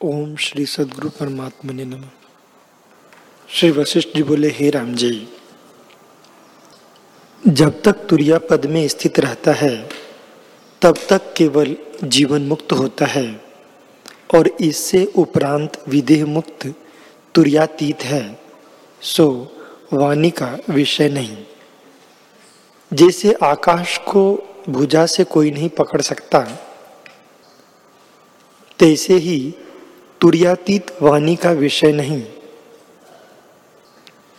ओम श्री सदगुरु परमात्मा ने नम। श्री वशिष्ठ जी बोले, हे राम जी, जब तक तुरिया पद में स्थित रहता है, तब तक केवल जीवन मुक्त होता है और इससे उपरांत विदेह मुक्त तुरियातीत है, सो वाणी का विषय नहीं। जैसे आकाश को भुजा से कोई नहीं पकड़ सकता, तैसे ही तुरियातीत वाणी का विषय नहीं।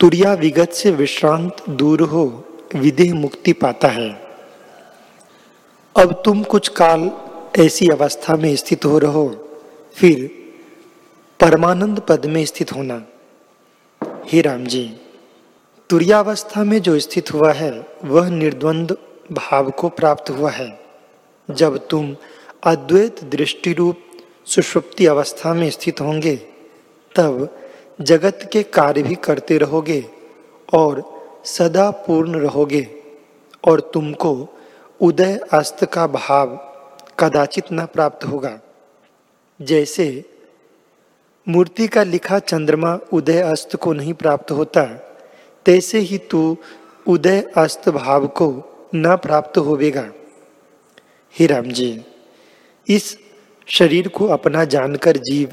तुरिया विगत से विश्रांत दूर हो, विदेह मुक्ति पाता है। अब तुम कुछ काल ऐसी अवस्था में स्थित हो रहो, फिर परमानंद पद में स्थित होना। हे राम जी तुरियावस्था में जो स्थित हुआ है, वह निर्द्वंद भाव को प्राप्त हुआ है। जब तुम अद्वैत दृष्टि रूप सुषुप्ति अवस्था में स्थित होंगे। तब जगत के कार्य भी करते रहोगे और सदा पूर्ण रहोगे और तुमको उदय अस्त का भाव कदाचित न प्राप्त होगा। जैसे मूर्ति का लिखा चंद्रमा उदय अस्त को नहीं प्राप्त होता, तैसे ही तू उदय अस्त भाव को न प्राप्त होवेगा। हे राम जी, इस शरीर को अपना जानकर जीव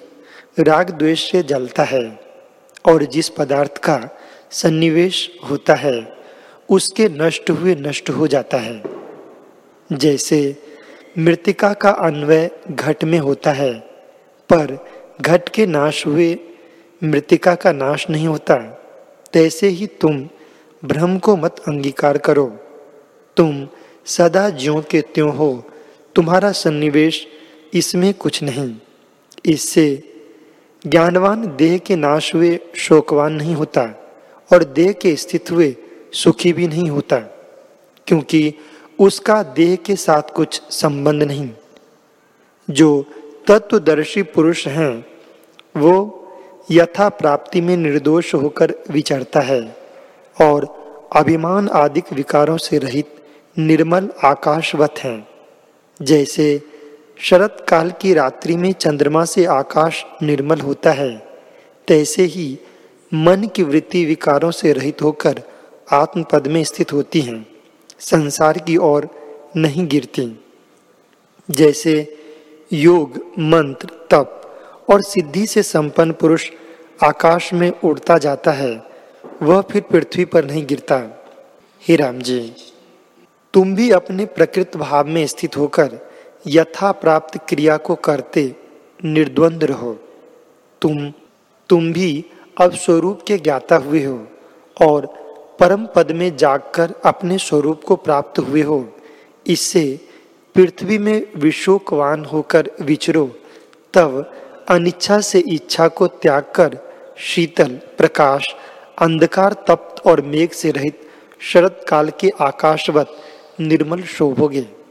राग द्वेष से जलता है और जिस पदार्थ का सन्निवेश होता है, उसके नष्ट हुए नष्ट हो जाता है। जैसे मृतिका का अन्वय घट में होता है, पर घट के नाश हुए मृतिका का नाश नहीं होता। तैसे ही तुम भ्रम को मत अंगीकार करो। तुम सदा ज्यो के त्यों हो, तुम्हारा सन्निवेश इसमें कुछ नहीं। इससे ज्ञानवान देह के नाश हुए शोकवान नहीं होता और देह के स्थित हुए सुखी भी नहीं होता, क्योंकि उसका देह के साथ कुछ संबंध नहीं। जो तत्वदर्शी पुरुष हैं, वो यथा प्राप्ति में निर्दोष होकर विचरता है और अभिमान आदिक विकारों से रहित निर्मल आकाशवत हैं, जैसे शरत काल की रात्रि में चंद्रमा से आकाश निर्मल होता है। तैसे ही मन की वृत्ति विकारों से रहित होकर आत्मपद में स्थित होती हैं। संसार की ओर नहीं गिरती। जैसे योग, मंत्र, तप और सिद्धि से संपन्न पुरुष आकाश में उड़ता जाता है, वह फिर पृथ्वी पर नहीं गिरता। हे राम जी, तुम भी अपने प्रकृत भाव में स्थित होकर यथा प्राप्त क्रिया को करते निर्द्वंद रहो। तुम तुम भी अब स्वरूप के ज्ञाता हुए हो और परम पद में जागकर अपने स्वरूप को प्राप्त हुए हो। इससे पृथ्वी में विशोकवान होकर विचरो। तब अनिच्छा से इच्छा को त्याग कर शीतल, प्रकाश, अंधकार, तप्त और मेघ से रहित शरद काल के आकाशवत निर्मल शोभोगे।